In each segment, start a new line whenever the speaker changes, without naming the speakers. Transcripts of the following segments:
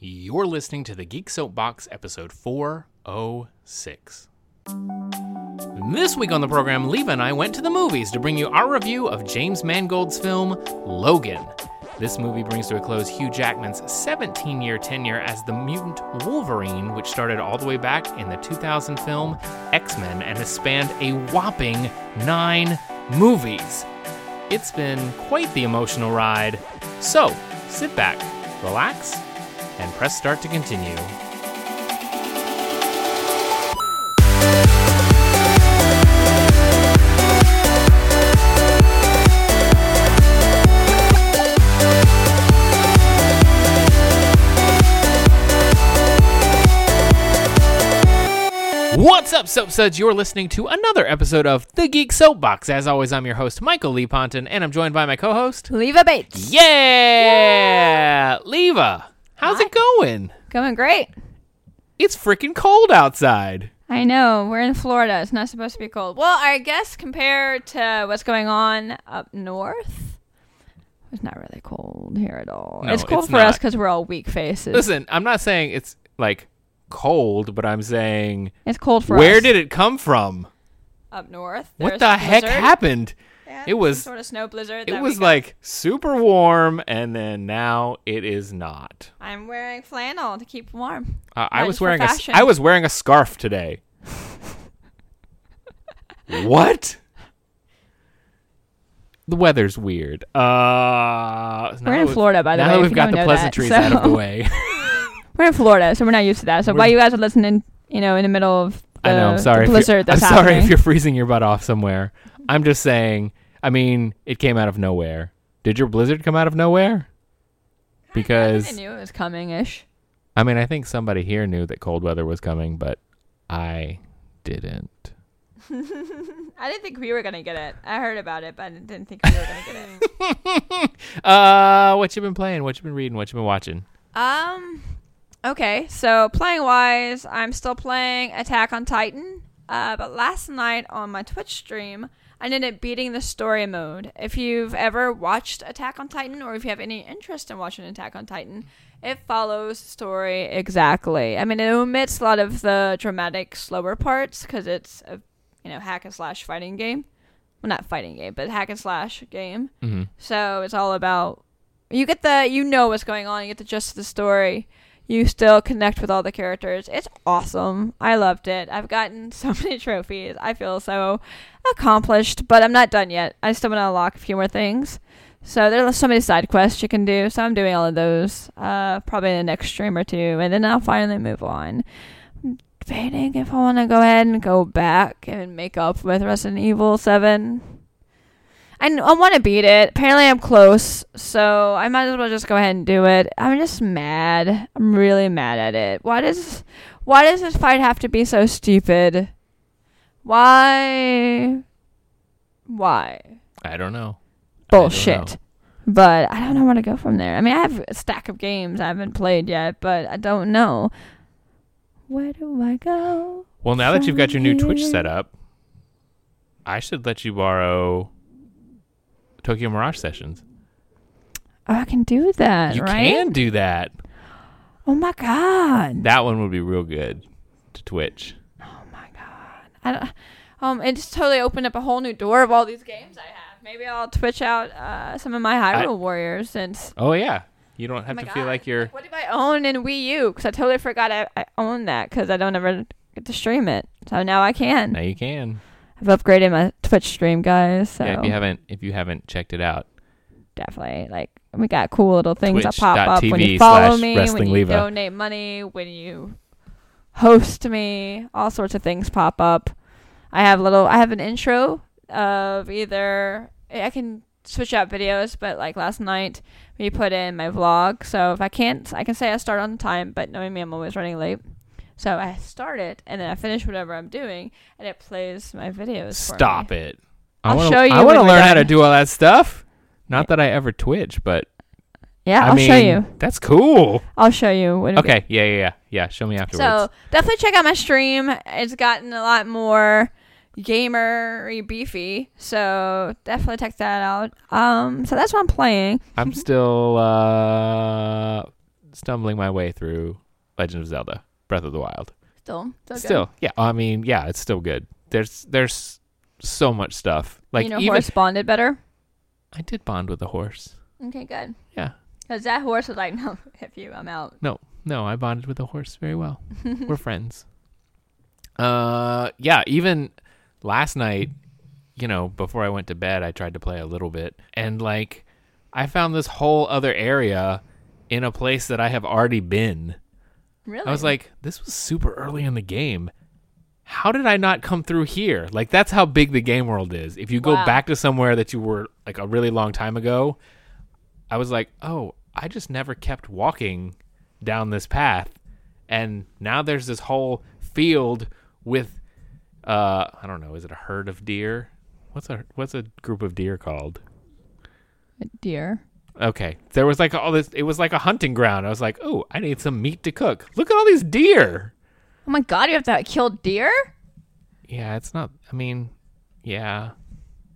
You're listening to the Geek Soapbox episode 406. This week on the program, Leva and I went to the movies to bring you our review of James Mangold's film Logan. This movie brings to a close Hugh Jackman's 17 year tenure as the mutant Wolverine, which started all the way back in the 2000 film X Men and has spanned a whopping nine movies. It's been quite the emotional ride. So, sit back, relax, and press start to continue. What's up, Soap Suds? You're listening to another episode of The Geek Soapbox. As always, I'm your host, Michael Lee Ponton, and I'm joined by my co host,
Leva Bates.
Yeah! Leva, how's
Hi.
it going?
Going great.
It's freaking cold outside.
I know. We're in Florida. It's not supposed to be cold. Well, I guess compared to what's going on up north, it's not really cold here at all.
No,
it's cold
it's
for us because we're all weak faces.
Listen, I'm not saying it's like cold, but I'm saying
it's cold for
where
us.
did it come from?
up north?
What the heck
blizzard.
happened?
Yeah,
It was-
sort of snow blizzard.
It was like super warm, and then now it is not.
I'm wearing flannel to keep warm.
Uh, I was wearing a s-
fashion.
I was wearing a scarf today. what? The weather's weird. Uh,
We're in
we've-
Florida, by the
now
way.
that we've got the pleasantries
that, so.
out of the way.
we're in Florida, so we're not used to that. So
We're-
while you guys are listening, you know, in the middle of the,
I know. I'm sorry.
the blizzard that's
I'm sorry
happening.
if you're freezing your butt off somewhere. I'm just saying. I mean, it came out of nowhere. Did your blizzard come out of nowhere?
Because I
Because
knew it was coming-ish.
I mean, I think somebody here knew that cold weather was coming, but I didn't.
I didn't think we were gonna get it. I heard about it, but I didn't think we were gonna get it.
uh, what you been playing? What you been reading? What you been watching?
Um. Okay, so playing wise, I'm still playing Attack on Titan. Uh, but last night on my Twitch stream, I ended up beating the story mode. If you've ever watched Attack on Titan, or if you have any interest in watching Attack on Titan, it follows the story exactly. I mean, it omits a lot of the dramatic, slower parts because it's a you know hack and slash fighting game. Well, not fighting game, but hack and slash game.
Mm-hmm.
So it's all about you get the you know what's going on, you get the gist of the story. You still connect with all the characters. It's awesome. I loved it. I've gotten so many trophies. I feel so accomplished, but I'm not done yet. I still want to unlock a few more things. So there's so many side quests you can do. So I'm doing all of those. Uh, probably in the next stream or two, and then I'll finally move on. I'm debating if I want to go ahead and go back and make up with Resident Evil Seven. I, I want to beat it. Apparently, I'm close, so I might as well just go ahead and do it. I'm just mad. I'm really mad at it. Why does why does this fight have to be so stupid? Why? Why?
I don't know. I don't know.
Bullshit. But I don't know where to go from there. I mean, I have a stack of games I haven't played yet, but I don't know. Where do I go?
Well, now that you've got your new Twitch set up, I should let you borrow Tokyo Mirage sessions.
Oh, I can do that,
you
right?
can do that.
Oh my god.
That one would be real good to Twitch.
Oh my god. I don't, um, it just totally opened up a whole new door of all these games I have. Maybe I'll twitch out uh, some of my Hyrule Warriors since.
Oh yeah, you don't have
oh
to feel like you're.
what if I own in Wii U? Because I totally forgot I, I own that because I don't ever get to stream it. So now I can.
Now you can.
I've upgraded my Twitch stream, guys. So
Yeah, if you haven't if you haven't checked it out.
definitely like we got cool little things that pop up when you follow me, when you
Leva.
donate money, when you host me, all sorts of things pop up. I have little I have an intro of either I can switch out videos, but like last night we put in my vlog. So if I can't I can say I start on time, but knowing me I'm always running late. So I start it and then I finish whatever I'm doing and it plays my videos. for
Stop it. I
I'll
wanna,
show you
I want to learn how to do all that stuff. Not that I ever Twitch, but
Yeah,
I
I'll
mean,
show you.
That's cool.
I'll show you when
Okay, yeah, yeah, yeah, yeah. Show me afterwards.
So definitely check out my stream. It's gotten a lot more gamery beefy. So definitely check that out. Um, so that's what I'm playing.
I'm still uh stumbling my way through Legend of Zelda: Breath of the Wild.
Still, still, good.
Still, yeah. I mean, yeah, it's still good. There's there's so much stuff. Like
you know,
even
horse bonded better.
I did bond with a horse.
Okay, good.
Yeah.
Because that horse was like, no, if you, I'm out.
No, no, I bonded with a horse very well. We're friends. Uh, yeah. Even last night, you know, before I went to bed, I tried to play a little bit, and like, I found this whole other area in a place that I have already been.
Really?
I was like, this was super early in the game. How did I not come through here? Like that's how big the game world is. If you go
Wow.
back to somewhere that you were like a really long time ago, I was like, "Oh, I just never kept walking down this path." And now there's this whole field with uh I don't know, is it a herd of deer? What's a what's a group of deer called?
A deer.
Okay. There was like all this it was like a hunting ground. I was like, "Oh, I need some meat to cook. Look at all these deer."
Oh my god, you have to kill deer?
Yeah, it's not. I mean, yeah.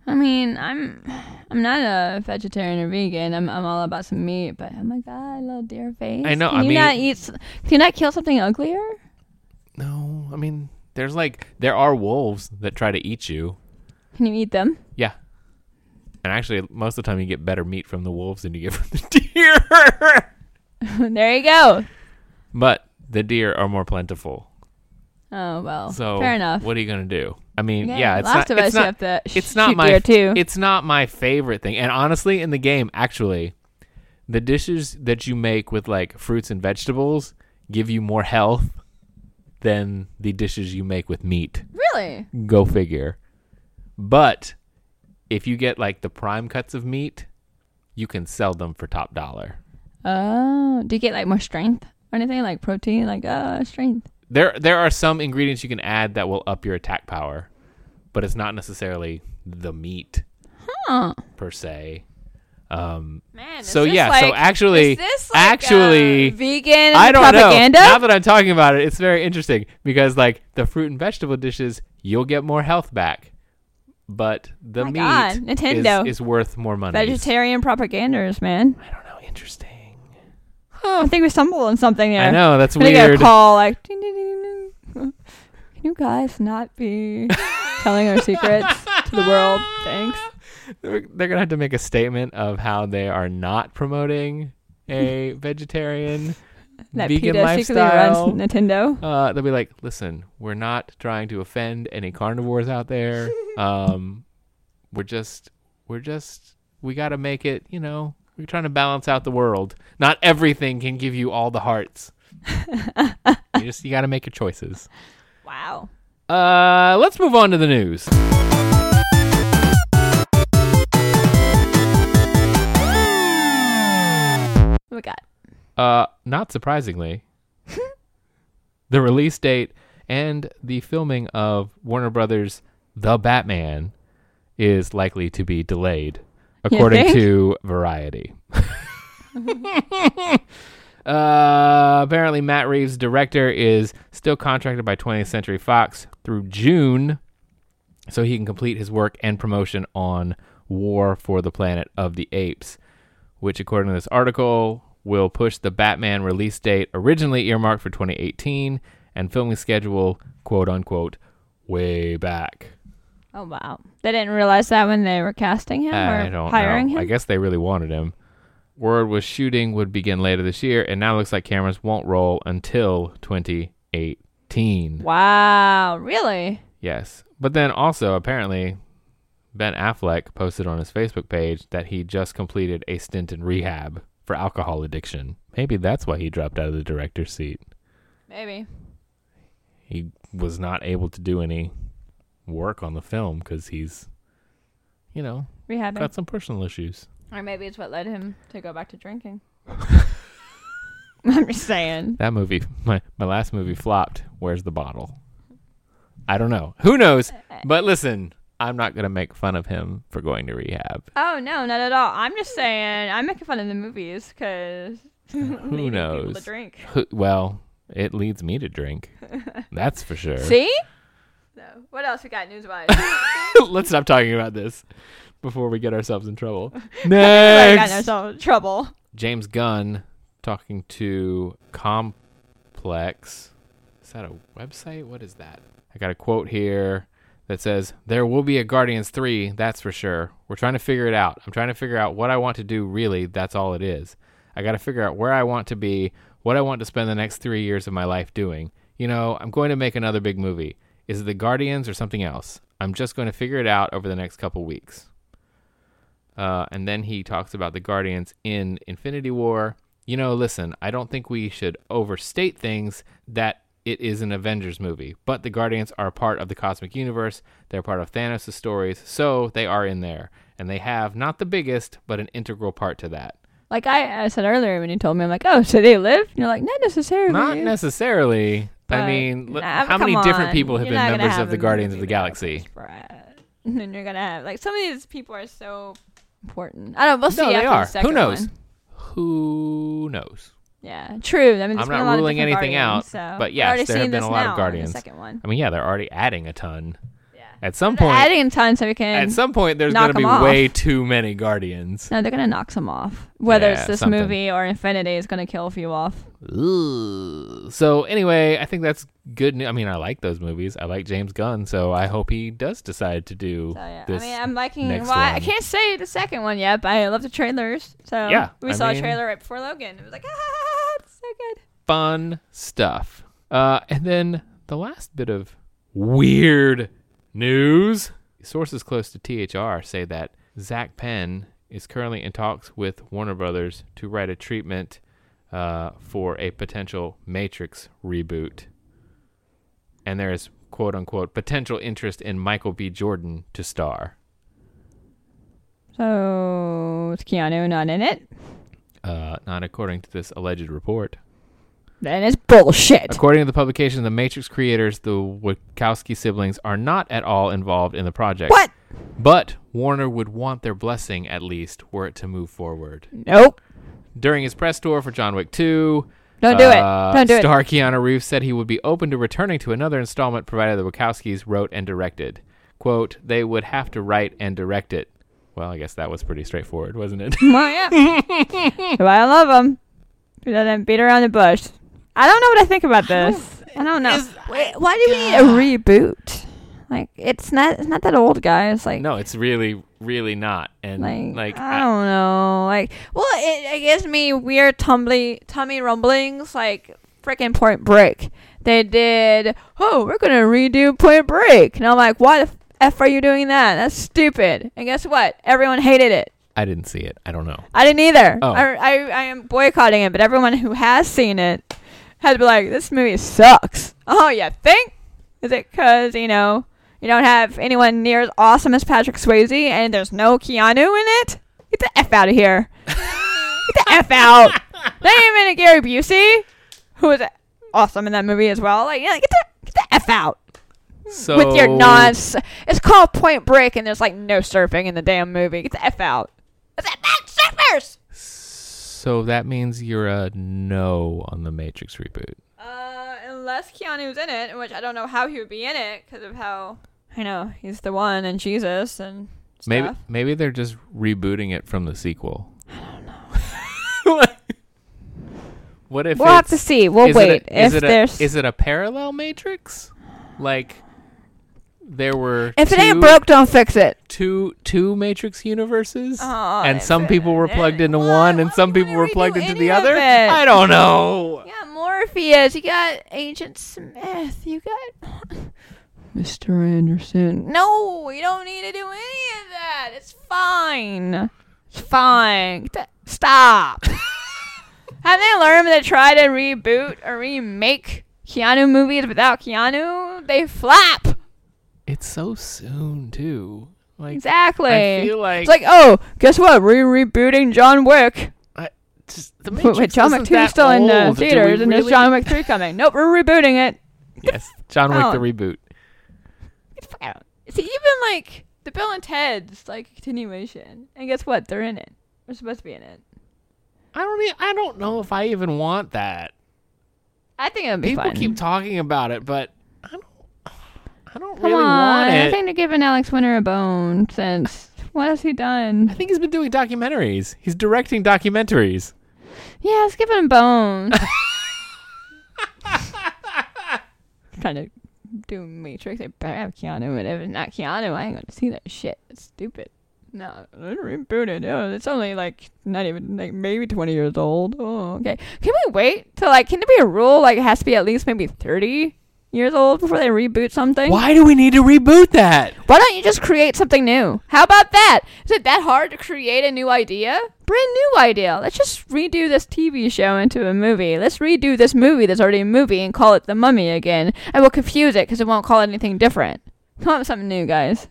I mean, I'm I'm not a vegetarian or vegan. I'm I'm all about some meat, but oh my god, little deer face.
I know,
Can
I
you
mean-
not eat? Can you not kill something uglier?
No, I mean, there's like there are wolves that try to eat you.
Can you eat them?
Yeah. And actually, most of the time, you get better meat from the wolves than you get from the deer.
there you go.
but the deer are more plentiful.
Oh well,
So
fair enough.
What are you gonna do? I mean, yeah, it's
Last
not.
of
it's
Us,
not.
you have to sh-
it's not
shoot
my
deer too.
It's not my favorite thing. And honestly, in the game, actually, the dishes that you make with like fruits and vegetables give you more health than the dishes you make with meat.
really?
Go figure. But if you get like the prime cuts of meat, you can sell them for top dollar.
Oh, do you get like more strength or anything like protein, like uh strength?
There there are some ingredients you can add that will up your attack power, but it's not necessarily the meat
Huh,
per se. Um
man.
so yeah, so actually
is this like,
actually
uh, vegan
I don't
propaganda?
know. Now that I'm talking about it, it's very interesting because like the fruit and vegetable dishes, you'll get more health back. But the
My
meat
God,
is,
Nintendo.
is worth more money.
Vegetarian propagandas, man.
I don't know. Interesting.
I think we stumbled on something there.
I know that's
I'm gonna get a
weird.
call like, ding, ding, ding. can you guys not be telling our secrets to the world? Thanks.
They're, they're gonna have to make a statement of how they are not promoting a vegetarian
That
vegan
PETA secretly runs. Nintendo.
Uh, they'll be like, listen, we're not trying to offend any carnivores out there. Um, we're just, we're just, we got to make it, you know, we're trying to balance out the world. Not everything can give you all the hearts. you just, you got to make your choices.
Wow.
Uh, let's move on to the news.
What we got?
Uh, not surprisingly, the release date and the filming of Warner Brothers' The Batman is likely to be delayed, according to Variety. uh, apparently, Matt Reeves, director, is still contracted by 20th Century Fox through June, so he can complete his work and promotion on War for the Planet of the Apes which, according to this article, will push the Batman release date originally earmarked for 2018 and filming schedule, quote unquote, way back.
Oh wow. They didn't realize that when they were casting him
I
or hiring
know.
him.
I guess they really wanted him. Word was shooting would begin later this year, and now looks like cameras won't roll until 2018.
Wow. Really?
Yes. But then also, apparently, Ben Affleck posted on his Facebook page that he just completed a stint in rehab for alcohol addiction. Maybe that's why he dropped out of the director's seat.
Maybe.
He was not able to do any work on the film because he's, you know,
Rehabbing.
got some personal issues.
Or maybe it's what led him to go back to drinking. I'm just saying.
That movie, my, my last movie flopped. Where's the bottle? I don't know. Who knows? Uh, uh, but listen, I'm not going to make fun of him for going to rehab.
Oh no, not at all. I'm just saying I'm making fun of the movies because
Who knows?
to drink.
Who- Well, it leads me to drink. That's for sure.
See? No. What else we got news wise?
Let's stop talking about this before we get ourselves in trouble.
I got
Next,
ourselves in trouble.
James Gunn talking to Complex. Is that a website? What is that? I got a quote here that says, There will be a Guardians 3, that's for sure. We're trying to figure it out. I'm trying to figure out what I want to do, really. That's all it is. I got to figure out where I want to be, what I want to spend the next three years of my life doing. You know, I'm going to make another big movie. Is it the Guardians or something else? I'm just going to figure it out over the next couple weeks. Uh, and then he talks about the Guardians in Infinity War. You know, listen, I don't think we should overstate things that it is an Avengers movie, but the Guardians are part of the cosmic universe. They're part of Thanos' stories, so they are in there. And they have not the biggest, but an integral part to that.
Like I, I said earlier when you told me, I'm like, oh, so they live? And you're like, not necessarily.
Not necessarily. I mean,
nah,
how many
come
different people have
You're
been members of the Guardians of the Galaxy?
And then you're gonna have like some of these people are so important. I don't. know. We'll see.
No, they
after
are. Who knows?
one.
Who knows?
Yeah, true. I mean,
I'm not
a lot
ruling anything out,
So.
but yes, there have been a lot of
now in
Guardians.
The second one.
I mean, yeah, they're already adding a ton. At some point,
adding ton so we can.
at some point, there's going to be
off.
way too many Guardians.
no, they're gonna knock some off. Whether
Yeah,
it's this
something.
movie or Infinity is gonna kill a few off.
Ugh. So anyway, I think that's good. News. I mean, I like those movies. I like James Gunn, so I hope he does decide to do
So yeah,
this.
I mean, I'm liking. Well, I can't say the second one yet, but I love the trailers. So
Yeah,
we
I
saw
mean-
a trailer right before Logan. It was like, ah, it's so good.
fun stuff. Uh, and then the last bit of weird news. Sources close to THR say that Zak Penn is currently in talks with Warner Brothers to write a treatment uh, for a potential Matrix reboot. And there is quote unquote potential interest in Michael B. Jordan to star.
So is Keanu not in it?
Uh, not according to this alleged report.
Then it's bullshit.
According to the publication, the Matrix creators, the Wachowski siblings, are not at all involved in the project.
What?
But Warner would want their blessing, at least, were it to move forward.
Nope.
During his press tour for John Wick 2,
Don't do
uh,
it. Don't do it.
Star Keanu Reeves said he would be open to returning to another installment provided the Wachowskis wrote and directed. Quote, they would have to write and direct it. Well, I guess that was pretty straightforward, wasn't it?
Well, yeah. I love them. He doesn't beat around the bush. I don't know what I think about this. I don't know.
Is-
Wait, why do we need a reboot? Like it's not it's not that old, guys. Like
no, it's really, really not. And
like,
like,
I don't know. Like well, it, it gives me weird tumbly tummy rumblings. Like freaking Point Break. They did. Oh, we're gonna redo Point Break, and I'm like, why the f are you doing that? That's stupid. And guess what? Everyone hated it.
I didn't see it. I don't know.
I didn't either.
Oh.
I, I, I am boycotting it, but everyone who has seen it has be like, this movie sucks. Oh, you think? Is it because, you know, you don't have anyone near as awesome as Patrick Swayze and there's no Keanu in it? Get the F out of here. Get the F out. Not even a Gary Busey, who was awesome in that movie as well. Like, yeah, get the, get the F out
So
with your nonsense. It's called Point Break and there's like no surfing in the damn movie. Get the F out. It's about surfers!
So that means you're a no on the Matrix reboot.
Uh, unless Keanu's in it, which I don't know how he would be in it because of how I know he's the one and Jesus and stuff.
Maybe maybe they're just rebooting it from the sequel. I don't know. what if
we'll have to see. We'll wait
a, is
if
it a,
there's
is it a parallel Matrix? Like there were
if it ain't broke, don't fix it.
two two Matrix universes,
Oh,
and some people were plugged into
Why-
one, and
why
some people were plugged into the other.
it?
I don't know.
You got Morpheus. You got Agent Smith. You got Mr. Anderson. No, you don't need to do any of that. It's fine. It's fine. Stop. Have they learned that try to reboot or remake Keanu movies without Keanu? They flap.
It's so soon too. Like
Exactly.
I feel like
it's like, oh, guess what? We're rebooting John Wick.
just, the Matrix
wait, John Wick 2 is still in the
old. Do we
theaters, and there's John Wick 3 coming. Nope, we're rebooting it.
Yes, John Wick the reboot.
Get the fuck out. See, even like the Bill and Ted's like continuation, and guess what? They're in it. They're supposed to be in it.
I don't. Even, I don't know if I even want that.
I think it'd be
People
fun.
keep talking about it, but I don't. I don't
Come
really
on,
want
I
it.
think they're giving Alex Winter a bone since what has he done?
I
done?
think he's been doing documentaries. He's directing documentaries.
Yeah, let's give him a bone. kind of doing Matrix. I better have Keanu, and if it's not Keanu, I ain't gonna see that shit. It's stupid. No, reboot it. Oh, it's only like not even like maybe twenty years old. Oh, okay. Can we wait till like? Can there be a rule like it has to be at least maybe thirty years old before they reboot something?
Why do we need to reboot that?
Why don't you just create something new? How about that? Is it that hard to create a new idea? Brand new idea. Let's just redo this TV show into a movie. Let's redo this movie that's already a movie and call it The Mummy again. And we'll confuse it because it won't call it anything different. Come up with something new, guys.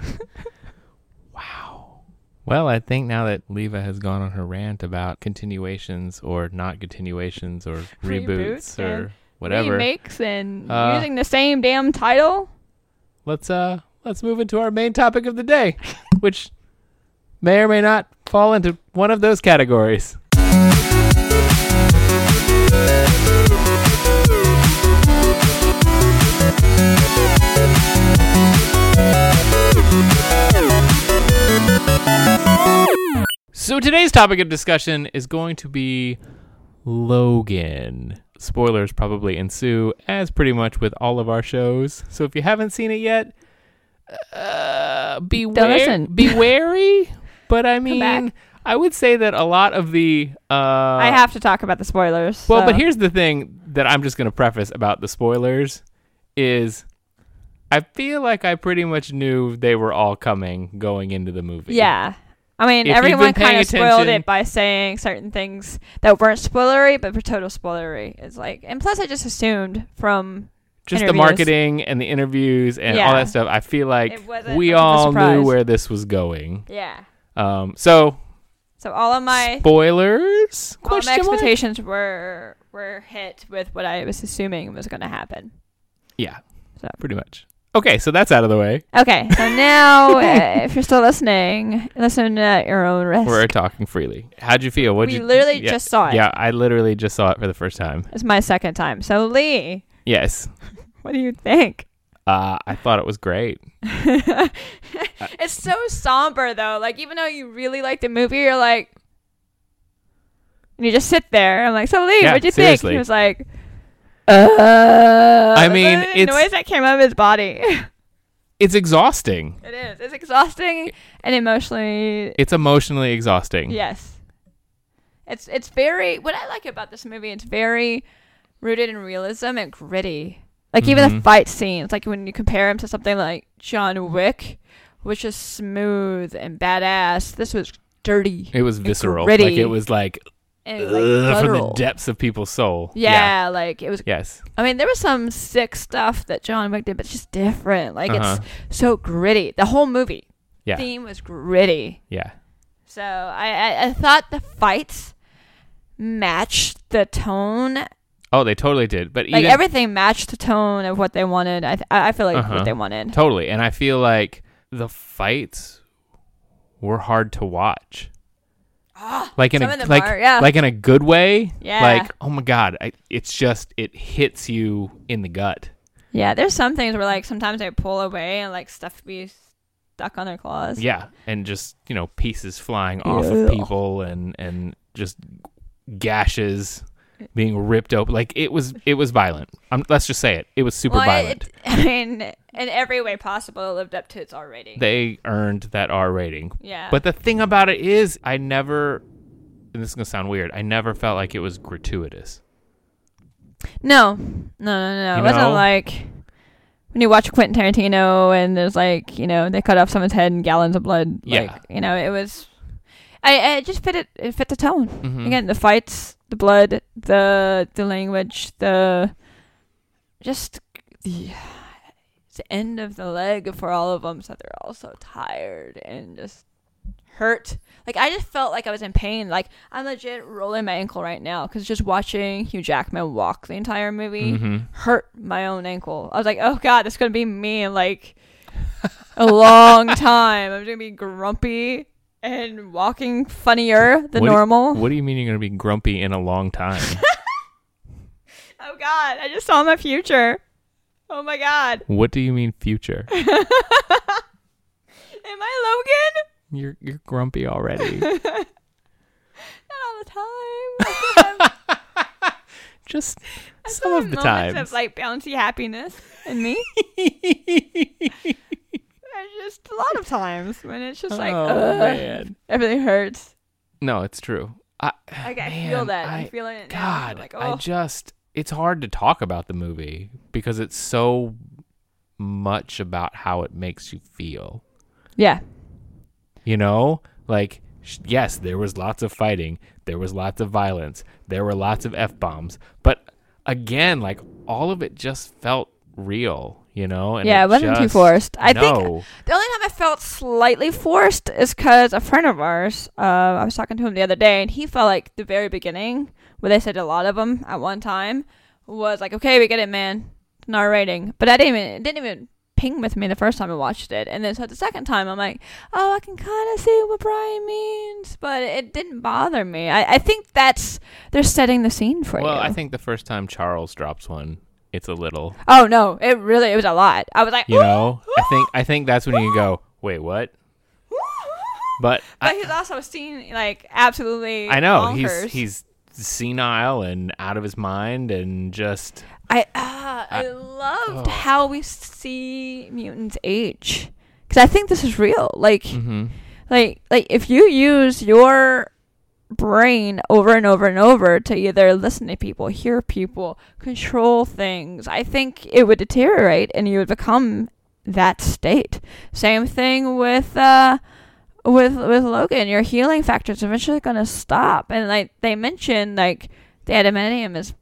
Wow.
Well, I think now that Leva has gone on her rant about continuations or not continuations or reboots
Reboots
or whatever,
Remakes and
Uh,
using the same damn title.
let's uh let's move into our main topic of the day, which may or may not fall into one of those categories. So today's topic of discussion is going to be Logan. Spoilers probably ensue, as pretty much with all of our shows. So if you haven't seen it yet, uh, be
Don't
ware-
listen.
be wary. But I mean, I would say that a lot of the uh,
I have to talk about the spoilers.
well, but here's the thing that I'm just going to preface about the spoilers is I feel like I pretty much knew they were all coming going into the movie.
Yeah. I mean,
If
everyone kind of spoiled it by saying certain things that weren't spoilery, but were total spoilery. It's like, and plus, I just assumed from
just the marketing and the interviews and all that stuff. I feel like we
much of a
all knew where this was going.
yeah.
Um, so
So all of my
spoilers?
all my
Question mark?
expectations were were hit with what I was assuming was going to happen.
Yeah,
So.
pretty much. Okay, so that's out of the way.
Okay, so now uh, if you're still listening, listen at your own risk.
We're talking freely. How'd you feel? What
we
you
literally
yeah,
just saw it.
Yeah, I literally just saw it for the first time.
It's my second time. So Lee,
Yes.
what do you think?
Uh, I thought it was great.
it's so somber though. Like even though you really like the movie, you're like, and you just sit there. I'm like, so Lee,
Yeah,
what'd you
seriously.
think? He was like, uh.
I mean,
the
it's-
noise that came out of his body.
It's exhausting.
it is. It's exhausting and emotionally.
It's emotionally exhausting.
Yes. It's it's very. What I like about this movie, it's very rooted in realism and gritty. Like even the
Mhm.
fight scenes, like when you compare him to something like John Wick, which is smooth and badass. This was dirty
It was visceral.
gritty.
Like it was like,
and like
ugh, from the depths of people's soul.
Yeah, like it was.
Yes.
I mean, there was some sick stuff that John Wick did, but it's just different. Like
Uh-huh.
it's so gritty. The whole movie
Yeah.
theme was gritty.
Yeah.
So I, I I thought the fights matched the tone.
Oh, they totally did. But
Like
even
everything matched the tone of what they wanted. I th- I I feel like
Uh-huh.
what they wanted.
totally, and I feel like the fights were hard to watch. Like in
Ah,
a like
are, yeah.
like in a good way.
Yeah.
Like oh my god, I, it's just it hits you in the gut.
Yeah, there's some things where like sometimes they pull away and like stuff be stuck on their claws.
Yeah, and just you know pieces flying off of people and and just gashes being ripped open. Like it was it was violent. Um, let's just say it. It was super
Well,
violent.
it, I mean, in every way possible, it lived up to its R rating.
they earned that R rating.
yeah.
But the thing about it is, I never. And this is gonna sound weird. I never felt like it was gratuitous.
no, no, no, no.
You
It wasn't
know?
like when you watch Quentin Tarantino and there's like you know they cut off someone's head and gallons of blood.
Yeah.
Like you know it was. I, I it just fit it. It fit the tone.
Mhm.
Again, the fights, the blood, the the language, the just the, the end of the leg for all of them. So they're all so tired and just hurt. Like I just felt like I was in pain. Like I'm legit rolling my ankle right now because just watching Hugh Jackman walk the entire movie
Mhm.
hurt my own ankle. I was like, oh god, this is gonna be me in like a long time. I'm gonna be grumpy and walking funnier than
What do-
normal.
What do you mean you're gonna be grumpy in a long time?
Oh god, I just saw my future. Oh my god.
what do you mean future?
Am I Logan?
You're you're grumpy already.
Not all the time. I still have,
Just some of the
moments
times.
of like bouncy happiness in me. Just a lot of times when it's just like,
oh
ugh,
man.
everything hurts.
No, it's true. I,
Like I
man,
feel that.
I,
feeling it.
God,
like,
I
oh.
just it's hard to talk about the movie because it's so much about how it makes you feel.
yeah,
You know? Like yes, there was lots of fighting, there was lots of violence, there were lots of f-bombs, but again, like all of it just felt real, you know? And
yeah, it wasn't too forced. I think. The only time I felt slightly forced is because a friend of ours, uh, I was talking to him the other day, and he felt like the very beginning, where they said a lot of them at one time, was like, okay, we get it, man, narrating. But I didn't even, it didn't even ping with me the first time I watched it. And then so the second time, I'm like, oh, I can kind of see what Brian means, but it didn't bother me. I, I think that's, they're setting the scene for
Well,
you.
Well, I think the first time Charles drops one, it's a little
oh, no, it really, it was a lot. I was like,
you know i think i think that's when you go wait what but
But
I,
he's also seen like absolutely.
I know
bonkers.
he's he's senile and out of his mind and just
I uh, I,
I-
loved
oh.
how we see mutants age because I think this is real. Like
mhm.
like like if you use your brain over and over and over to either listen to people, hear people, control things, I think it would deteriorate and you would become that state. Same thing with uh with with Logan, your healing factor is eventually gonna stop. And like they mentioned like the adamantium is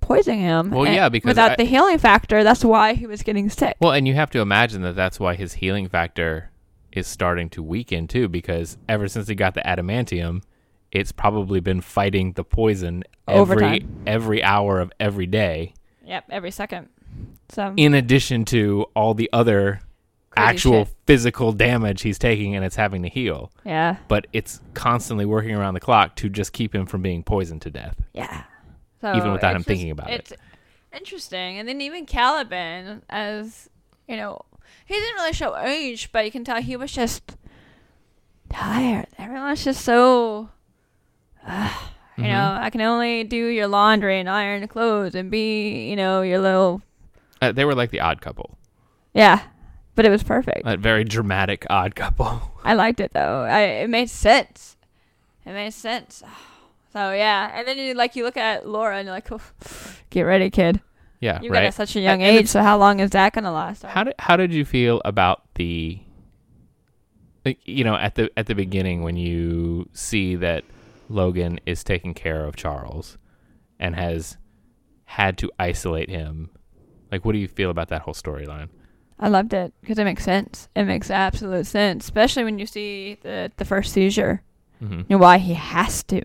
poisoning him.
Well, yeah, because
without
I-
the healing factor, that's why he was getting sick.
well and you have to imagine that that's why his healing factor is starting to weaken too because ever since he got the adamantium it's probably been fighting the poison every
Overtime.
every hour of every day
Yep, every second. So
in addition to all the other
Crazy
actual
shit.
physical damage he's taking and it's having to heal
yeah,
but it's constantly working around the clock to just keep him from being poisoned to death.
yeah. So
Even without him thinking about it.
it's interesting. And then even Caliban, as you know, he didn't really show age, but you can tell he was just tired. Everyone's just so. You know, I can only do your laundry and iron the clothes and be, you know, your little
Uh, they were like the odd couple,
yeah. But it was perfect.
that very dramatic odd couple.
I liked it though. I it made sense. It made sense. So yeah, and then you like you look at Laura and you're like, oh, get ready, kid.
yeah,
You got
right.
at such a young
And
age,
it's-
so how long is that gonna last?
How did how did you feel about the, like, you know, at the at the beginning when you see that Logan is taking care of Charles, and has had to isolate him? Like, what do you feel about that whole storyline?
I loved it because it makes sense. It makes absolute sense, especially when you see the the first seizure
hmm
and why he has to.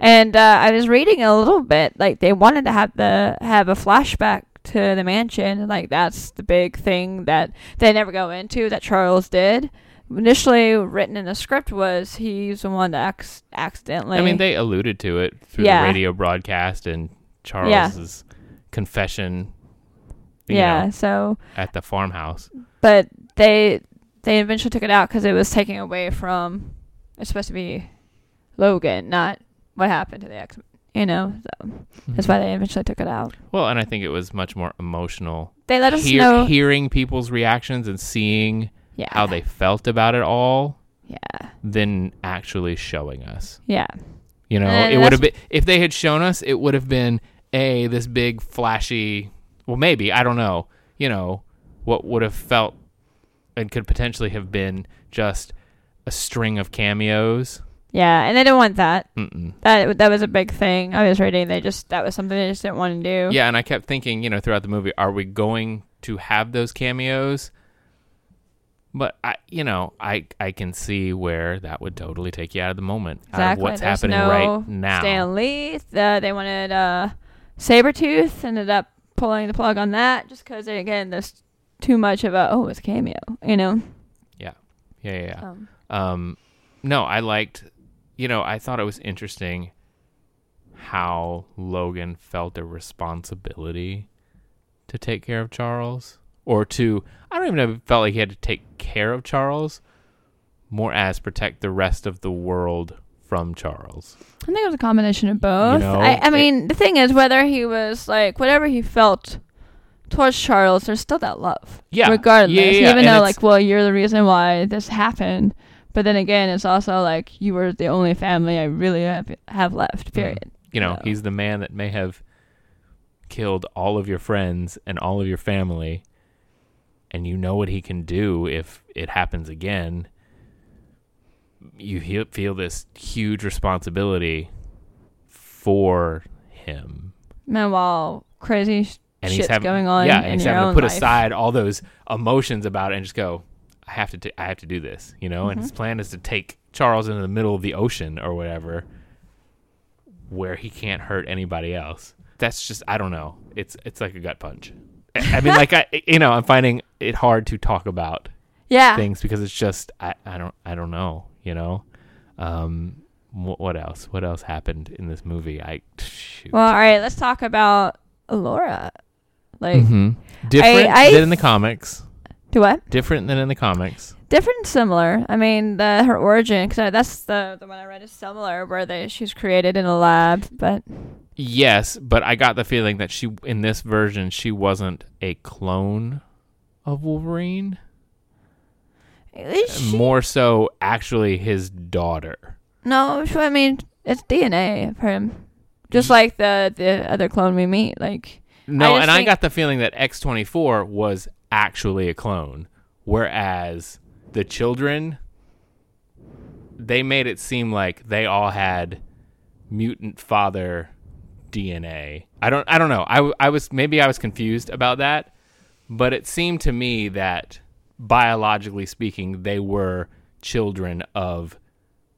And uh, I was reading a little bit, like they wanted to have the have a flashback to the mansion, like that's the big thing that they never go into that Charles did. Initially written in the script was he's the one that ac- accidentally.
I mean, they alluded to it through
Yeah.
the radio broadcast and Charles's confession.
yeah.
know,
So,
at the farmhouse.
but they they eventually took it out because it was taking away from. It's supposed to be Logan, not what happened to the X. You know, so that's hmm. why they eventually took it out.
Well, and I think it was much more emotional.
They let us
Hear-
know.
hearing people's reactions and seeing
yeah.
how they felt about it all
Yeah.
than actually showing us.
Yeah.
You know,
And
it would have been if they had shown us, it would have been a this big flashy. Well, maybe I don't know. You know, what would have felt and could potentially have been just a string of cameos.
Yeah, and they didn't want that.
Mm-mm.
That that was a big thing. I was reading. They just that was something they just didn't want to do.
Yeah, and I kept thinking, you know, throughout the movie, are we going to have those cameos? But I, you know, I I can see where that would totally take you out of the moment, out of what's
There's
happening
no
right now.
Stan Lee. Uh, they wanted uh, Sabretooth. Ended up pulling the plug on that just because again there's too much of a oh it's a cameo. You know.
Yeah, yeah, yeah.
Um,
Um, no, I liked, you know, I thought it was interesting how Logan felt a responsibility to take care of Charles, or to, I don't even know if it felt like he had to take care of Charles, more as protect the rest of the world from Charles.
I think it was a combination of both.
know,
I, I
it-
mean, the thing is, whether he was like whatever he felt towards Charles, there's still that love.
Yeah.
Regardless,
Yeah, yeah,
even
And
though like, well, you're the reason why this happened. But then again, it's also like you were the only family I really have have left. Mm. Period.
You know,
No.
he's the man that may have killed all of your friends and all of your family, and you know what he can do if it happens again. You feel this huge responsibility for him.
Meanwhile, crazy sh-
and
shit's
having
going on
yeah, and he's having to put
life.
aside all those emotions about it and just go, I have to, do, I have to do this, you know. And
Mm-hmm.
his plan is to take Charles into the middle of the ocean or whatever, where he can't hurt anybody else. That's just, I don't know. It's, it's like a gut punch. I I mean, like I, you know, I'm finding it hard to talk about
yeah.
things because it's just, I, I don't, I don't know, you know. Um, wh- what else? What else happened in this movie? I shoot.
Well, all right. Let's talk about Laura. Like,
Mhm. different
I-
than in the comics.
do what?
Different than in the comics.
different similar i mean the her origin because that's the the one i read is similar where they she's created in a lab but
Yes, but I got the feeling that she in this version she wasn't a clone of Wolverine, more so actually his daughter.
no i mean it's dna of him. Just like the the other clone we meet like
No,
just
and I got the feeling that X24 was actually a clone, whereas the children they made it seem like they all had mutant father DNA. I don't I don't know. I, I was maybe I was confused about that, but it seemed to me that biologically speaking they were children of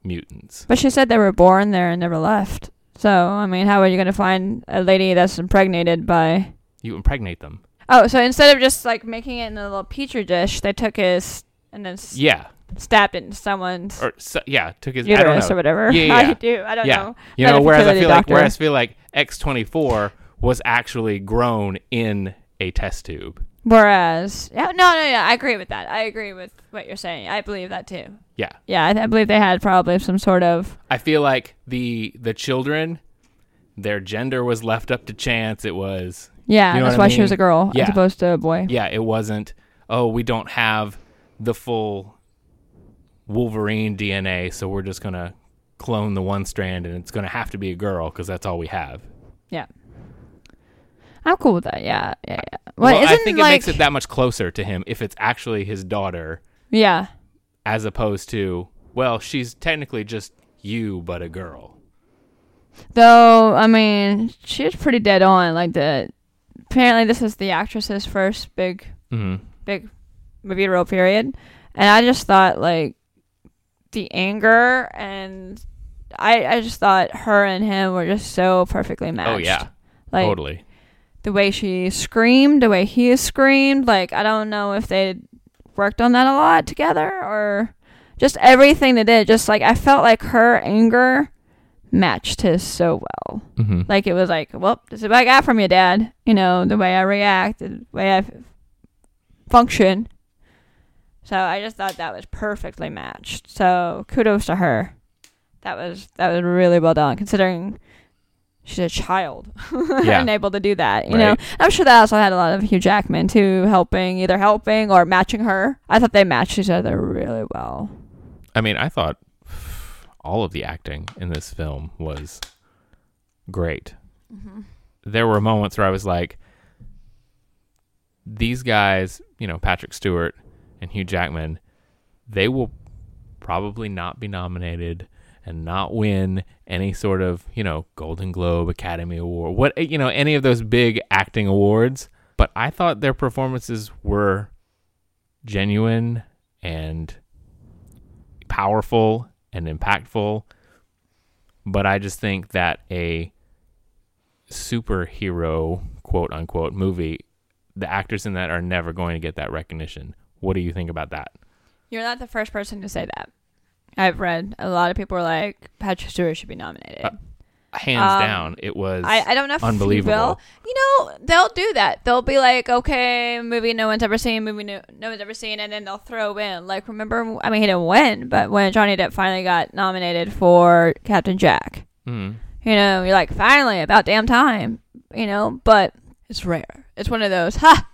mutants.
but she said they were born there and never left so i mean how are you going to find a lady that's impregnated by
You impregnate them.
oh so instead of just like making it in a little petri dish they took his and then s-
Yeah.
Stabbed into someone's
Or so, yeah, took his I don't
uterus
know.
or whatever
Yeah, yeah,
i do i don't
yeah.
know
You know, whereas I feel like whereas I feel like X24 was actually grown in a test tube.
Whereas, yeah, no, no, yeah, I agree with that. I agree with what you're saying. I believe that too.
Yeah.
Yeah, I, I believe they had probably some sort of.
I feel like the the children their gender was left up to chance. It was
Yeah,
You know
that's
what I
why she was a girl
Yeah.
as opposed to a boy.
yeah, it wasn't oh, we don't have the full Wolverine DNA, so we're just going to clone the one strand and it's going to have to be a girl because that's all we have.
Yeah, I'm cool with that. Yeah, yeah, yeah. Well,
Well, I think it
like,
makes it that much closer to him if it's actually his daughter
yeah,
as opposed to well, she's technically just you but a girl.
though. I mean, she was pretty dead on. Like the apparently this is the actress's first big
Mhm.
big movie role period, and I just thought like the anger and I I just thought her and him were just so perfectly matched.
Oh yeah,
like
totally.
the way she screamed, the way he screamed. Like I don't know if they worked on that a lot together or just everything they did. Just like I felt like her anger matched his so well.
hmm
Like it was like, well, this is what I got from you, Dad. You know the way I react, the way I function. So I just thought that was perfectly matched. So kudos to her. That was that was really well done considering she's a child
Yeah.
and able to do that. You know, I'm sure that also had a lot of Hugh Jackman too, helping either helping or matching her. I thought they matched each other really well.
I mean, I thought all of the acting in this film was great. Mm-hmm. There were moments where I was like, these guys, you know, Patrick Stewart and Hugh Jackman, they will probably not be nominated and not win any sort of, you know, Golden Globe, Academy Award, what, you know, any of those big acting awards. But I thought their performances were genuine and powerful and impactful. But I just think that a superhero, quote unquote, movie, the actors in that are never going to get that recognition. What do you think about that?
You're not the first person to say that. I've read a lot of people are like Patrick Stewart should be nominated.
Uh, hands
Um,
down, it was.
I, I don't know if
unbelievable.
You know, they'll do that. They'll be like, okay, movie no one's ever seen, movie no, no one's ever seen, and then they'll throw in. Like, remember, I mean, he didn't win, but when Johnny Depp finally got nominated for Captain Jack,
Mhm.
you know, you're like, finally, about damn time, you know, but it's rare. It's one of those, ha,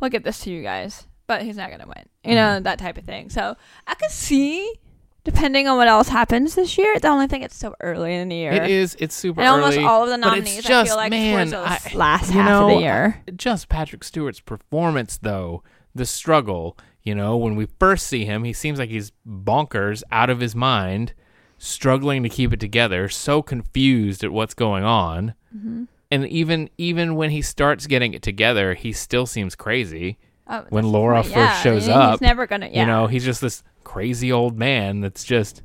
we'll give this to you guys, but he's not going to win, you know,
Mm-hmm.
that type of thing. So I could see, depending on what else happens this year, the only thing it's so early in the year.
It is. It's super
And almost all of the nominees, I
just,
feel like,
man, I-
last half
know,
of the year.
just Patrick Stewart's performance, though, the struggle. You know, when we first see him, he seems like he's bonkers, out of his mind, struggling to keep it together, so confused at what's going on.
Mm-hmm.
And even even when he starts getting it together, he still seems crazy.
Oh,
when Laura
right,
first
yeah,
shows
he's
up,
never gonna. Yeah.
You know, he's just this crazy old man that's just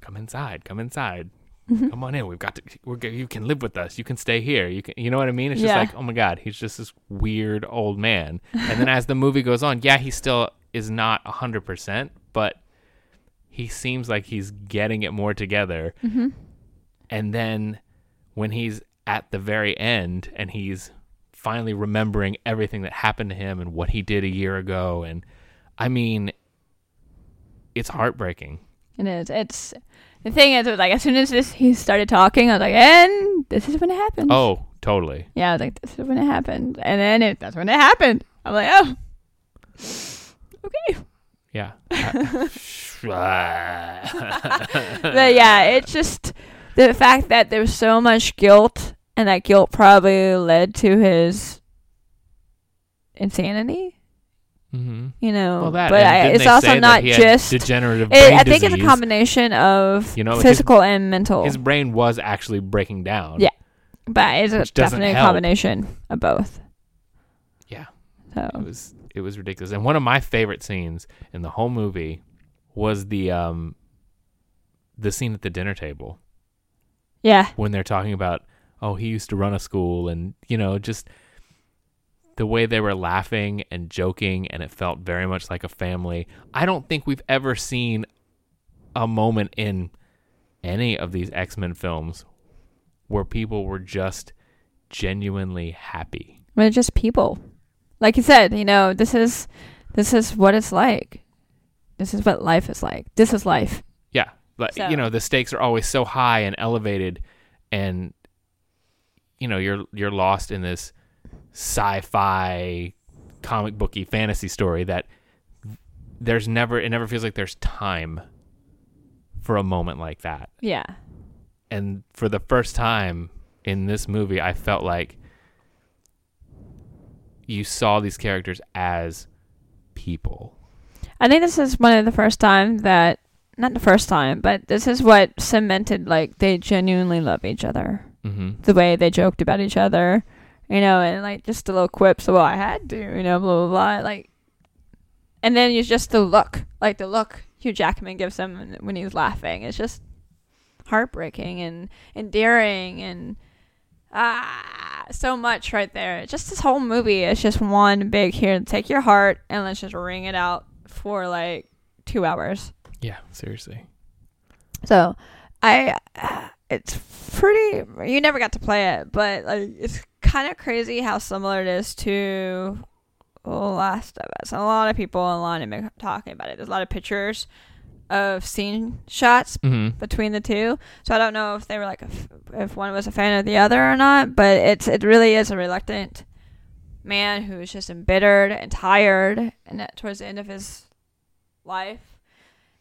come inside, come inside.
Mm-hmm.
Come on in. We've got to. We're, you can live with us. You can stay here. You can. You know what I mean? It's
Yeah.
just like, oh my god, he's just this weird old man. And then as the movie goes on, yeah, he still is not hundred percent, but he seems like he's getting it more together.
Mm-hmm.
And then when he's at the very end and he's finally remembering everything that happened to him and what he did a year ago, and I mean, it's heartbreaking.
It is. It's the thing is, like as soon as this he started talking, I was like, and this is when it happened.
Oh, totally.
Yeah, I was like, this is when it happened, and then it, that's when it happened. I'm like, oh, okay.
Yeah.
But yeah, it's just the fact that there's so much guilt, and that guilt probably led to his insanity.
hmm
You know,
Well, that.
but I, it's also not just.
degenerative
It, I think it's a combination of
You know, his-
physical and mental.
His brain was actually breaking down.
Yeah. but it's a, definitely a combination of both.
Yeah.
So
It was it was ridiculous. And one of my favorite scenes in the whole movie was the um the scene at the dinner table
yeah,
when they're talking about oh he used to run a school and you know just the way they were laughing and joking and it felt very much like a family. I don't think we've ever seen a moment in any of these X-Men films where people were just genuinely happy.
we're just people. Like you said, you know, this is this is what it's like. This is what life is like. This is life.
Yeah, like
So-
you know, the stakes are always so high and elevated, and you know, you're you're lost in this sci-fi, comic booky fantasy story that there's never it never feels like there's time for a moment like that.
Yeah.
And for the first time in this movie, I felt like you saw these characters as people.
I think this is one of the first time that not the first time, but this is what cemented like they genuinely love each other.
Mm-hmm.
The way they joked about each other, you know, and like just the little quips. Well, I had to, you know, blah blah blah. Like, and then it's just the look, like the look Hugh Jackman gives him when- he's laughing. It's just heartbreaking and endearing and ah, so much right there. Just this whole movie is just one big here. Take your heart and let's just wring it out for like two hours.
Yeah, seriously.
So, I it's pretty. You never got to play it, but like it's kind of crazy how similar it is to Last of Us. A lot of people online have been talking about it. There's a lot of pictures of scene shots
Mm-hmm.
between the two. So I don't know if they were like if, if one was a fan of the other or not, but it's it really is a reluctant man who's just embittered and tired and that towards the end of his life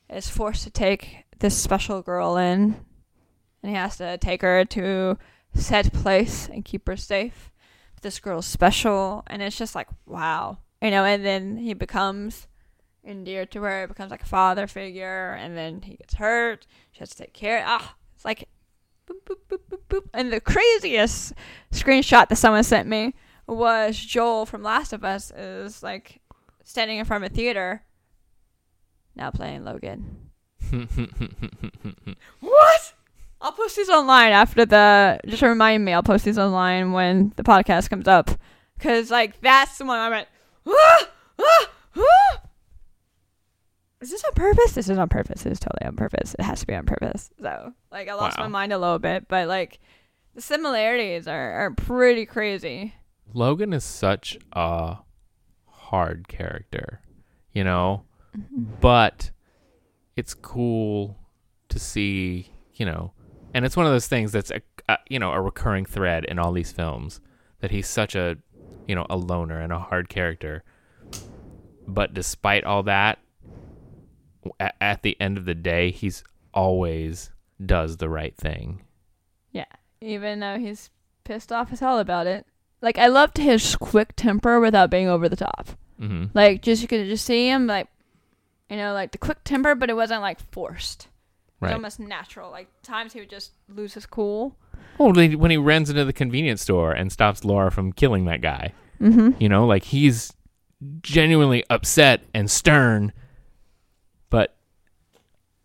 is forced to take this special girl in and he has to take her to said place and keep her safe. This girl's special and it's just like wow. You know, and then he becomes endeared to her, becomes like a father figure, and then he gets hurt. She has to take care. Ah, it's like boop boop boop boop boop. And the craziest screenshot that someone sent me was Joel from Last of Us is like standing in front of a theater, now playing Logan. What? I'll post these online after the. Just remind me, I'll post these online when the podcast comes up, because like that's the one I went. Ah, ah, ah. Is this on purpose? This is on purpose. This is totally on purpose. It has to be on purpose. So like I lost
Wow.
my mind a little bit, but like The similarities are, are pretty crazy.
Logan is such a hard character, you know, but it's cool to see, you know, and it's one of those things that's a, a you know a recurring thread in all these films that he's such a you know a loner and a hard character, but despite all that, at, at the end of the day, he's always does the right thing.
Yeah. Even though he's pissed off as hell about it. Like I loved his quick temper without being over the top.
hmm
Like just you could just see him like you know, like the quick temper, but it wasn't like forced. It's almost natural. Like times he would just lose his cool.
Well, when he- runs into the convenience store and stops Laura from killing that guy,
Mm-hmm.
you know, like he's genuinely upset and stern, but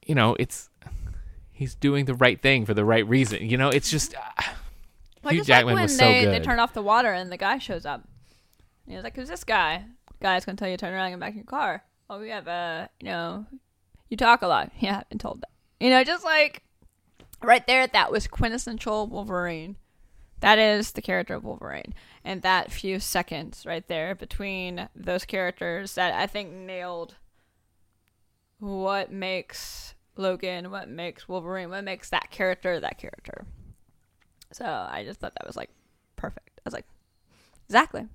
you know, it's he's doing the right thing for the right reason. You know, it's just uh,
Like
Hugh Jackman
like when
was so
they, they turn off the water and the guy shows up. And he's like, Who's this guy? Guy's gonna tell you to turn around and get back in your car. Oh, we have uh you know you talk a lot. Yeah, I've been told that. You know, just like right there, that was quintessential Wolverine. That is the character of Wolverine. And that few seconds right there between those characters that I think nailed what makes Logan, what makes Wolverine, what makes that character that character. So I just thought that was like perfect. I was like, exactly.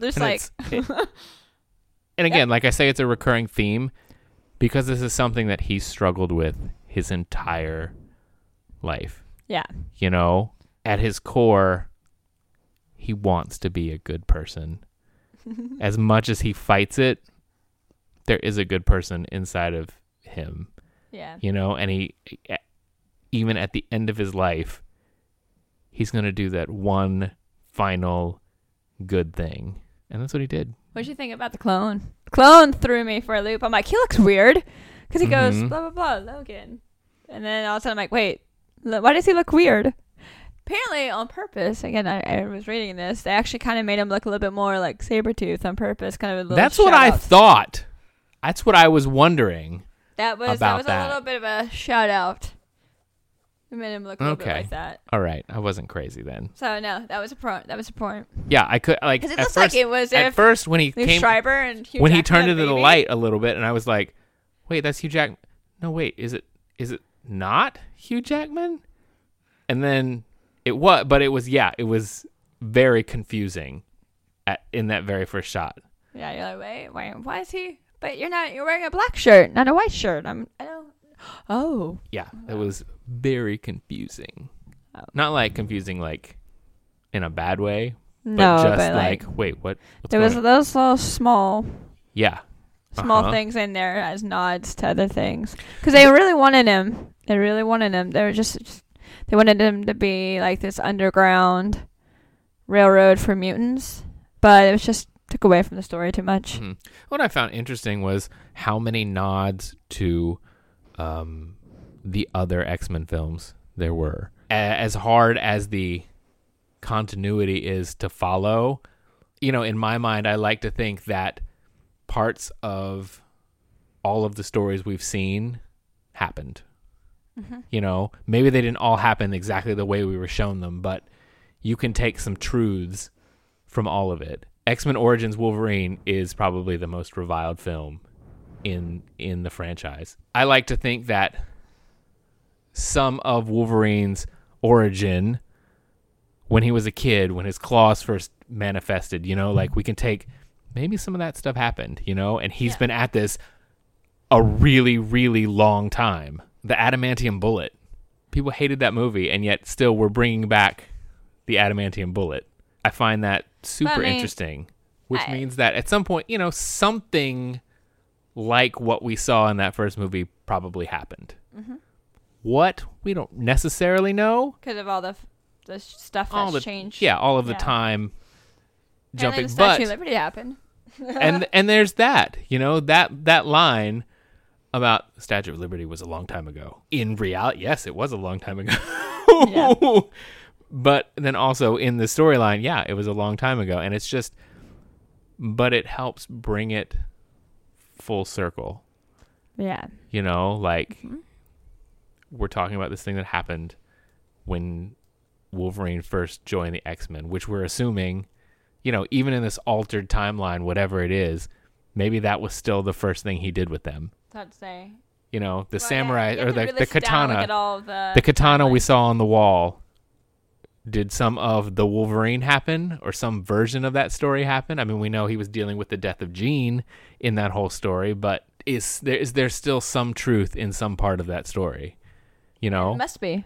Just
and
like,
it- and again, like I say, it's a recurring theme because this is something that he struggled with his entire life.
yeah,
You know, at his core, he wants to be a good person. as much as he fights it, there is a good person inside of him,
yeah,
you know, and he, even at the end of his life, he's going to do that one final good thing. And that's what he did.
What'd you think about the clone? The clone threw me for a loop. I'm like, he looks weird because he goes
Mhm.
blah blah blah Logan, and then all of a sudden I'm like, wait, why does he look weird? Apparently on purpose. Again, I, I was reading this. They actually kind of made him look a little bit more like Sabretooth on purpose. Kind of a little.
That's what I thought. That's what I was wondering.
That was that was
that.
a little bit of a shout out. It made him look a little bit
Okay.
like that.
All right, I wasn't crazy then.
So no, that was a point. That was a point.
Yeah, I could like
Because it looks
first.
like it was
at first, when he
Liev
came,
Schreiber and Hugh
when he turned into the light a little bit, and I was like, "Wait, that's Hugh Jack. No, wait, is it is it not Hugh Jackman? And then it was, but it was yeah, it was very confusing at in that very first shot.
Yeah, you're like, wait, wait, why is he? But you're not. You're wearing a black shirt, not a white shirt. I'm. I don't. Oh,
Yeah, it was very confusing.
Oh.
Not like confusing like in a bad way, but
no,
just
but
like,
like,
wait, what?
There was
going
those little small,
Yeah,
small
Uh-huh.
things in there as nods to other things because they really wanted him. They really wanted him. They were just, just they wanted him to be like this underground railroad for mutants, but it was just took away from the story too much.
Mhm. What I found interesting was how many nods to um, the other X Men films there were. As hard as the continuity is to follow, you know, in my mind, I like to think that parts of all of the stories we've seen happened. Mm-hmm. You know, maybe they didn't all happen exactly the way we were shown them, but you can take some truths from all of it. X Men Origins Wolverine is probably the most reviled film in in the franchise. I like to think that some of Wolverine's origin when he was a kid, when his claws first manifested, you know, like we can take maybe some of that stuff happened, you know, and he's
Yeah.
been at this a really, really long time. The Adamantium Bullet. People hated that movie, and yet still we're bringing back the Adamantium Bullet. I find that super
mean,
interesting, which
I-
means that at some point, you know, something like what we saw in that first movie probably happened.
Mm-hmm.
What we don't necessarily know.
because of all the f- the stuff that's
All the
changed.
yeah, all of the
Yeah.
time
and
jumping,
then Statue
but
of Liberty happened.
and and there's that you know that that line about the Statue of Liberty was a long time ago. In reality, yes, it was a long time ago.
Yeah.
But then also in the storyline, yeah, it was a long time ago, and it's just, but it helps bring it full circle.
Yeah,
You know, like
Mm-hmm.
we're talking about this thing that happened when Wolverine first joined the X Men, which we're assuming, you know, even in this altered timeline, whatever it is, maybe that was still the first thing he did with them.
I'd say.
You know, the
Well,
samurai or the,
really
the
sit down and look
katana.
the,
the katana we saw on the wall. Did some of the Wolverine happen, or some version of that story happen? I mean, we know he was dealing with the death of Jean in that whole story, but is there is there still some truth in some part of that story? You know,
It must be.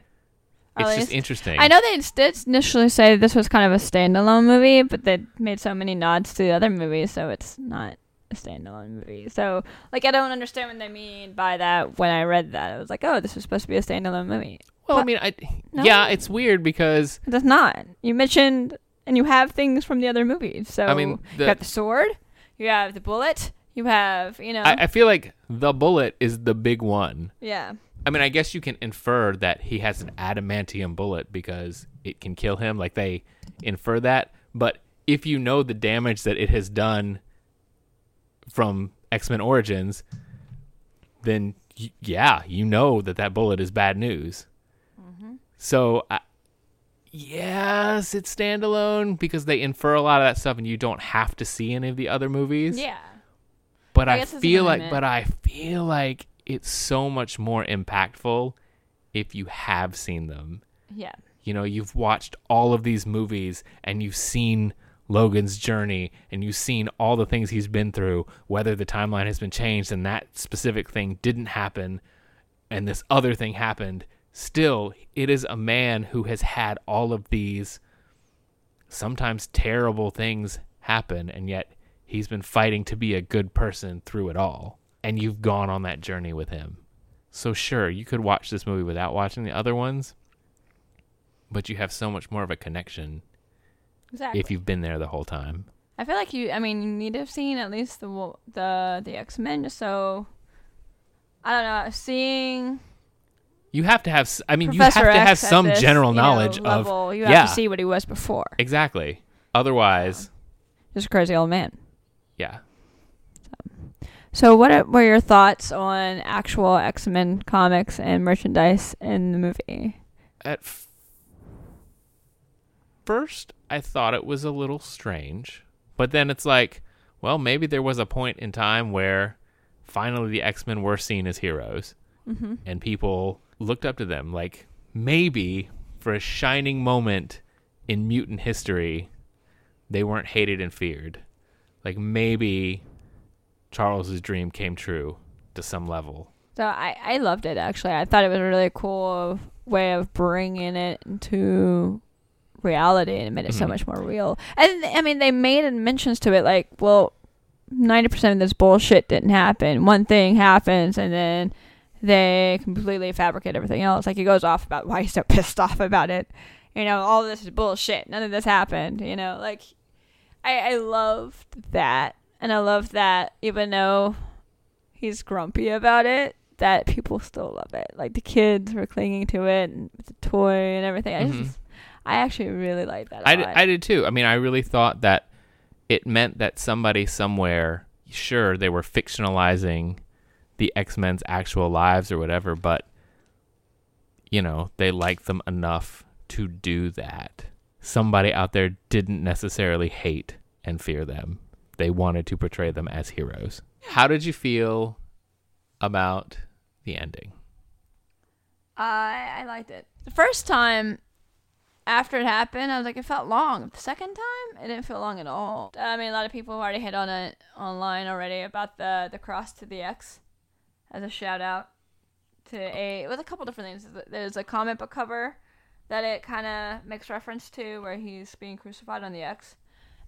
At
it's just interesting.
I know they did initially say this was kind of a standalone movie, but they made so many nods to the other movies, so it's not a standalone movie. So, like, I don't understand what they mean by that. When I read that, I was like, "Oh, this was supposed to be a standalone movie."
Well, I mean, I,
No.
yeah, it's weird because
It does not. You mentioned, and you have things from the other movies. So
I mean, the-
you got the sword, you have the bullet, you have, you know,
I, I feel like the bullet is the big one.
yeah,
I mean, I guess you can infer that he has an adamantium bullet because it can kill him. Like they infer that, but if you know the damage that it has done from X Men Origins, then y- yeah, you know that that bullet is bad news. So, I, yes, it's standalone because they infer a lot of that stuff, and you don't have to see any of the other movies.
yeah.
But
I
I, feel like, but I feel like it's so much more impactful if you have seen them.
Yeah.
You know, you've watched all of these movies and you've seen Logan's journey and you've seen all the things he's been through, whether the timeline has been changed and that specific thing didn't happen and this other thing happened. Still, it is a man who has had all of these sometimes terrible things happen and yet he's been fighting to be a good person through it all and you've gone on that journey with him so sure you could watch this movie without watching the other ones but you have so much more of a connection
Exactly.
if you've been there the whole time
I feel like you. I mean, you need to have seen at least the the the X Men, just so. I don't know. Seeing
you have to have i mean
Professor
you have to have
X
some
this,
general
you know,
knowledge of
level, you have
yeah
to see what he was before.
exactly otherwise
Just a crazy old man.
yeah
So, what are, were your thoughts on actual X Men comics and merchandise in the movie?
at f- first I thought it was a little strange, but then it's like, well, maybe there was a point in time where finally the X-Men were seen as heroes
Mm-hmm.
and people looked up to them like maybe for a shining moment in mutant history they weren't hated and feared. Like maybe Charles's dream came true to some level.
So, I I loved it actually. I thought it was a really cool way of bringing it into reality and it made it so
Mhm.
much more real. And I mean, they made mentions to it like, well, ninety percent of this bullshit didn't happen. One thing happens, and then they completely fabricate everything else. Like he goes off about why he's so pissed off about it. You know, all this is bullshit. None of this happened. You know, like I I loved that, and I love that even though he's grumpy about it, that people still love it. Like the kids were clinging to it and the toy and everything. I
Mhm.
just I actually really like that. a
I did. I did too. I mean, I really thought that it meant that somebody somewhere, sure, they were fictionalizing the X Men's actual lives or whatever, but, you know, they liked them enough to do that. Somebody out there didn't necessarily hate and fear them, they wanted to portray them as heroes. How did you feel about the ending?
I I liked it. The first time after it happened, I was like, it felt long. The second time, it didn't feel long at all. I mean, a lot of people have already hit on it online already about the the cross to the X as a shout out to a with a couple different things. There's a comic book cover that it kind of makes reference to where he's being crucified on the X,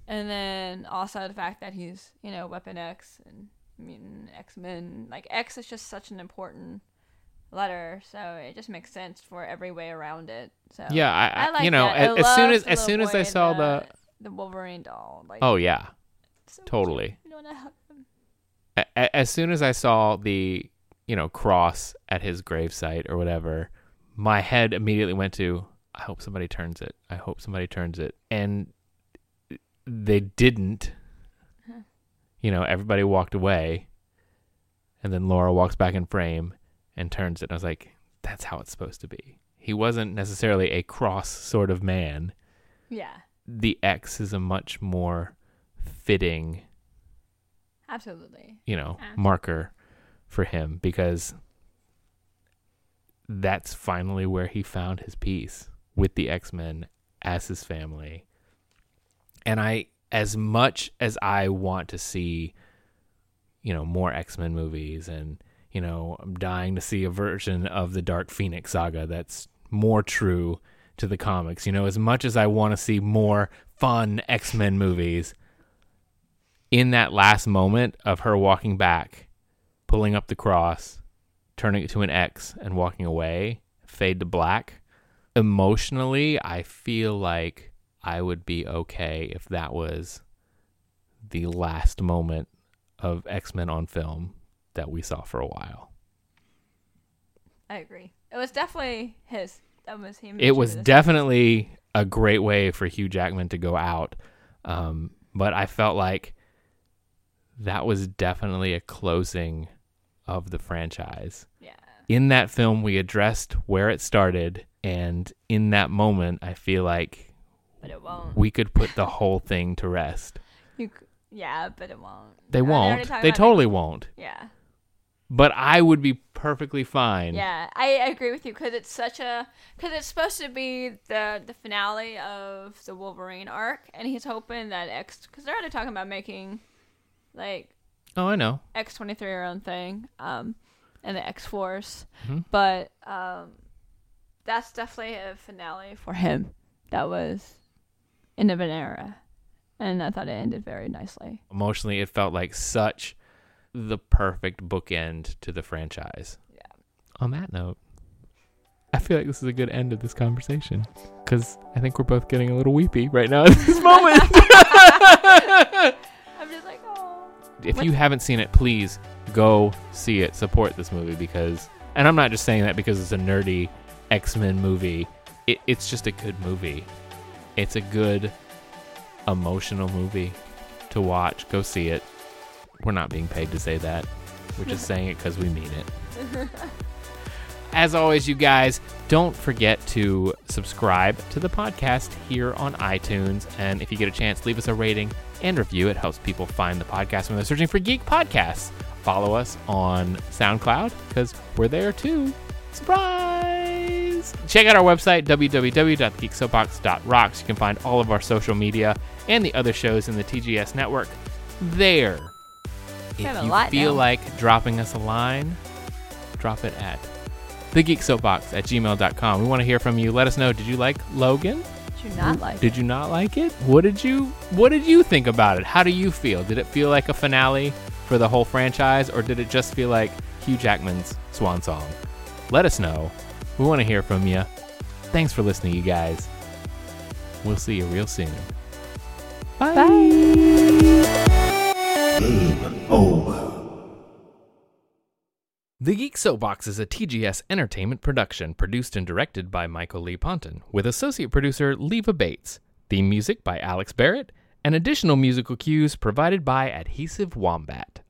and then also the fact that he's you know Weapon X and Mutant X Men. Like X is just such an important letter, so it just makes sense for every way around it. So
Yeah, I, I,
like
you know,
that.
as, as soon as as soon as I saw the,
the Wolverine doll, like
oh yeah,
so
totally.
You wanna hug him.
a- a- as soon as I saw the you know cross at his gravesite or whatever, my head immediately went to I hope somebody turns it. I hope somebody turns it, and they didn't. Uh-huh. You know, everybody walked away, and then Laura walks back in frame and turns it. And I was like, "That's how it's supposed to be." he wasn't necessarily a cross sort of man.
Yeah,
The X is a much more fitting,
absolutely.
you know,
Ah.
marker for him because that's finally where he found his peace with the X-Men as his family. And I as much as I want to see you know more X-Men movies and you know I'm dying to see a version of the Dark Phoenix saga that's more true to the comics. You know, as much as I want to see more fun X-Men movies in that last moment of her walking back, pulling up the cross, turning it to an X and walking away, fade to black, emotionally, I feel like I would be okay if that was the last moment of X Men on film that we saw for a while.
I agree. It was definitely his. That was him.
It was definitely a great way for Hugh Jackman to go out, um, but I felt like that was definitely a closing of the franchise.
Yeah.
in that film we addressed where it started and in that moment i feel like
But it won't.
we could put the whole thing to rest
You, yeah, but it won't.
they won't they
it?
totally won't
Yeah.
But i would be perfectly fine
Yeah, I agree with you because it's such a because it's supposed to be the the finale of the Wolverine arc, and he's hoping that X because they're already talking about making like
oh i know
X twenty three her own thing, um, and the X Force,
Mhm.
but um, that's definitely a finale for him. That was end of an era, and I thought it ended very nicely.
emotionally it felt like such the perfect bookend to the franchise
Yeah.
on that note i feel like this is a good end of this conversation because i think we're both getting a little weepy right now at this moment
I'm just like, oh.
if
What-
you haven't seen it, please go see it. Support this movie because, and I'm not just saying that because it's a nerdy X Men movie. It, it's just a good movie. It's a good emotional movie to watch. Go see it. We're not being paid to say that. We're just saying it because we mean it. As always, you guys, don't forget to subscribe to the podcast here on iTunes. And if you get a chance, leave us a rating and review. It helps people find the podcast when they're searching for geek podcasts. Follow us on SoundCloud because we're there too. Surprise! Check out our website, www.geeksoapbox.rocks. You can find all of our social media and the other shows in the TGS network there. If you feel
now.
like dropping us a line, drop it at thegeeksoapbox at gmail.com. We want to hear from you. Let us know. Did you like Logan?
Did you not like?
Did you not like it? What did you What did you think about it? How do you feel? Did it feel like a finale for the whole franchise, or did it just feel like Hugh Jackman's swan song? Let us know. We want to hear from you. Thanks for listening, you guys. We'll see you real soon. The Geek Soapbox is a TGS Entertainment production produced and directed by Michael Lee Ponton, with associate producer Leva Bates, theme music by Alex Barrett, and additional musical cues provided by Adhesive Wombat.